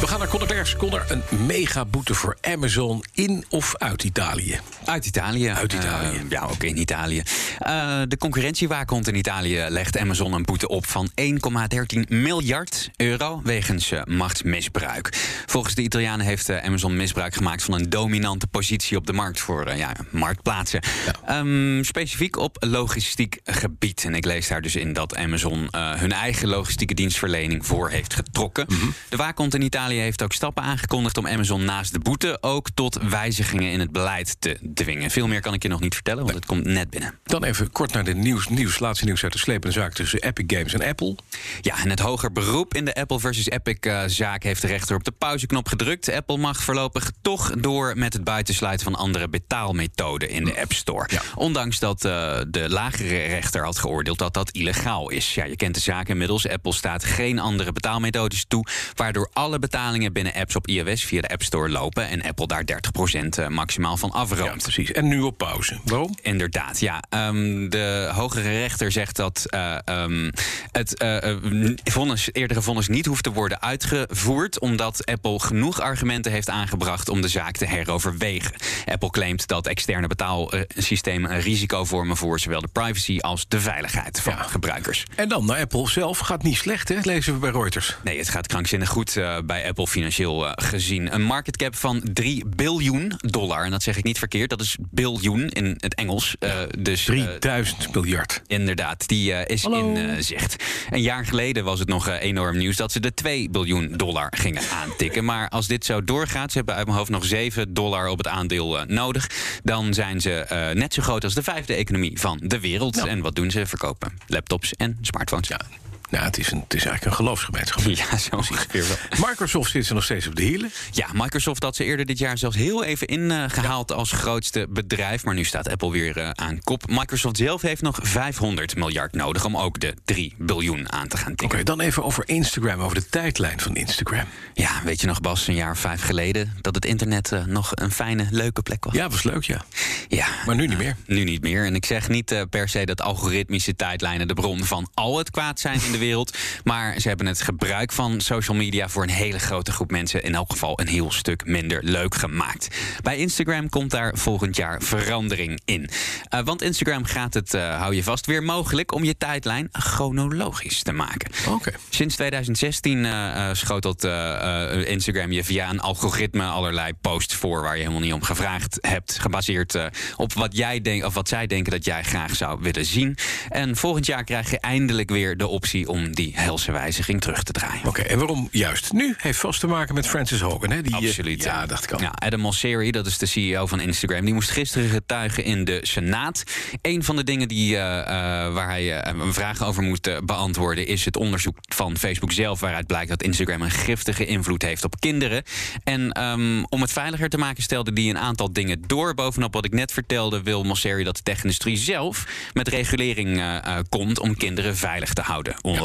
We gaan naar Conor Klerks. Conor, een mega boete voor Amazon in of uit Italië? Uit Italië. Uit Italië. Uh, ja, ook in Italië. Uh, de concurrentiewaakhond in Italië legt Amazon een boete op van 1,13 miljard euro wegens uh, machtsmisbruik. Volgens de Italianen heeft Amazon misbruik gemaakt van een dominante positie op de markt voor ja, marktplaatsen. Ja. Um, specifiek op logistiek gebied. En ik lees daar dus in dat Amazon hun eigen logistieke dienstverlening voor heeft getrokken. Mm -hmm. De waakhond in Italië heeft ook stappen aangekondigd om Amazon naast de boete ook tot wijzigingen in het beleid te dwingen. Veel meer kan ik je nog niet vertellen, want het komt net binnen. Dan even kort naar de nieuws, nieuws laatste nieuws uit de slepende zaak tussen Epic Games en Apple. Ja, en het hoger beroep in de Apple versus Epic-zaak heeft de rechter op de pauzeknop gedrukt. Apple mag voorlopig toch door met het buitensluiten van andere betaalmethoden in de App Store. Ja. Ondanks dat uh, de lagere rechter had geoordeeld dat dat illegaal is. Ja, je kent de zaak inmiddels. Apple staat geen andere betaalmethodes toe, waardoor alle betalingen binnen apps op iOS via de App Store lopen en Apple daar 30% maximaal van afroomt. Ja, precies. En nu op pauze. Waarom? Inderdaad, ja. Um, de hogere rechter zegt dat uh, um, het uh, vonnis, eerdere vonnis niet hoeft te worden uitgevoerd, omdat Apple genoeg argumenten heeft aangebracht om de zaak te heroverwegen. Apple claimt dat externe betaalsystemen een risico vormen voor zowel de privacy als de veiligheid van ja. gebruikers. En dan naar Apple zelf gaat niet slecht, hè? lezen we bij Reuters. Nee, het gaat krankzinnig goed uh, bij Apple financieel uh, gezien. Een market cap van 3 biljoen dollar. En dat zeg ik niet verkeerd, dat is biljoen in het Engels. Uh, dus, 3000 miljard. Inderdaad, die is Hallo. in zicht. Een jaar geleden was het nog enorm nieuws dat ze de 2 biljoen dollar gingen aantikken. Maar als dit zo doorgaat, ze hebben uit mijn hoofd nog 7 dollar op het aandeel nodig. Dan zijn ze net zo groot als de vijfde economie van de wereld. Ja. En wat doen ze? Verkopen laptops en smartphones. Ja. Nou, het is, een, het is eigenlijk een geloofsgemeenschap. Ja, zo ongeveer wel. Microsoft zit er nog steeds op de hielen. Ja, Microsoft had ze eerder dit jaar zelfs heel even ingehaald uh, ja. als grootste bedrijf. Maar nu staat Apple weer uh, aan kop. Microsoft zelf heeft nog 500 miljard nodig om ook de 3 biljoen aan te gaan tikken. Oké, okay, dan even over Instagram, over de tijdlijn van Instagram. Ja, weet je nog Bas, een jaar of vijf geleden... dat het internet uh, nog een fijne, leuke plek was? Ja, was leuk, ja. Ja. Maar nu niet meer. nu niet meer. En ik zeg niet per se dat algoritmische tijdlijnen... de bron van al het kwaad zijn in de wereld. Maar ze hebben het gebruik van social media voor een hele grote groep mensen in elk geval een heel stuk minder leuk gemaakt. Bij Instagram komt daar volgend jaar verandering in. Uh, want Instagram gaat het, uh, hou je vast, weer mogelijk om je tijdlijn chronologisch te maken. Okay. Sinds 2016 uh, schotelt Instagram je via een algoritme allerlei posts voor waar je helemaal niet om gevraagd hebt, gebaseerd op wat jij denkt of wat zij denken dat jij graag zou willen zien. En volgend jaar krijg je eindelijk weer de optie om die helse wijziging terug te draaien. Oké, okay, en waarom juist nu? Heeft vast te maken met Francis Hogan, hè? Die, Absoluut. Ja, dacht ik al. Ja, Adam Mosseri, dat is de CEO van Instagram, die moest gisteren getuigen in de Senaat. Een van de dingen die, uh, uh, waar hij uh, een vraag over moet beantwoorden, is het onderzoek van Facebook zelf, waaruit blijkt dat Instagram een giftige invloed heeft op kinderen. En um, om het veiliger te maken, stelde die een aantal dingen door. Bovenop wat ik net vertelde, wil Mosseri dat de tech-industrie zelf met regulering komt om kinderen veilig te houden online.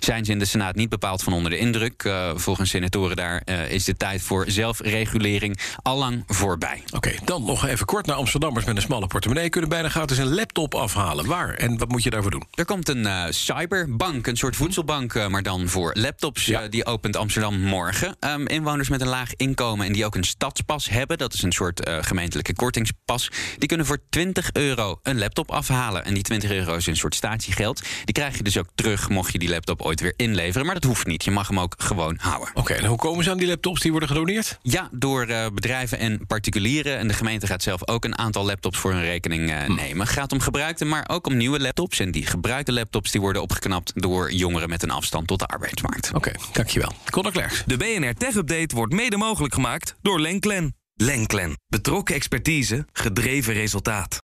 Zijn ze in de Senaat niet bepaald van onder de indruk. Uh, volgens senatoren daar uh, is de tijd voor zelfregulering allang voorbij. Oké, okay, dan nog even kort naar Amsterdammers met een smalle portemonnee kunnen bijna gratis een laptop afhalen. Waar en wat moet je daarvoor doen? Er komt een uh, cyberbank, een soort voedselbank, maar dan voor laptops. Ja. die opent Amsterdam morgen. Um, inwoners met een laag inkomen en die ook een stadspas hebben, dat is een soort gemeentelijke kortingspas, die kunnen voor 20 euro een laptop afhalen. En die 20 euro is een soort statiegeld. Die krijg je dus ook terug mocht je die laptop ooit weer inleveren. Maar dat hoeft niet. Je mag hem ook gewoon houden. Oké, okay, en hoe komen ze aan die laptops die worden gedoneerd? Ja, door uh, bedrijven en particulieren. En de gemeente gaat zelf ook een aantal laptops voor hun rekening uh, hm. nemen. Gaat om gebruikte, maar ook om nieuwe laptops. En die gebruikte laptops die worden opgeknapt door jongeren met een afstand tot de arbeidsmarkt. Oké, okay, dankjewel. Conor Klerks. De BNR Tech Update wordt mede mogelijk gemaakt door Lenklen. Lenklen. Betrokken expertise, gedreven resultaat.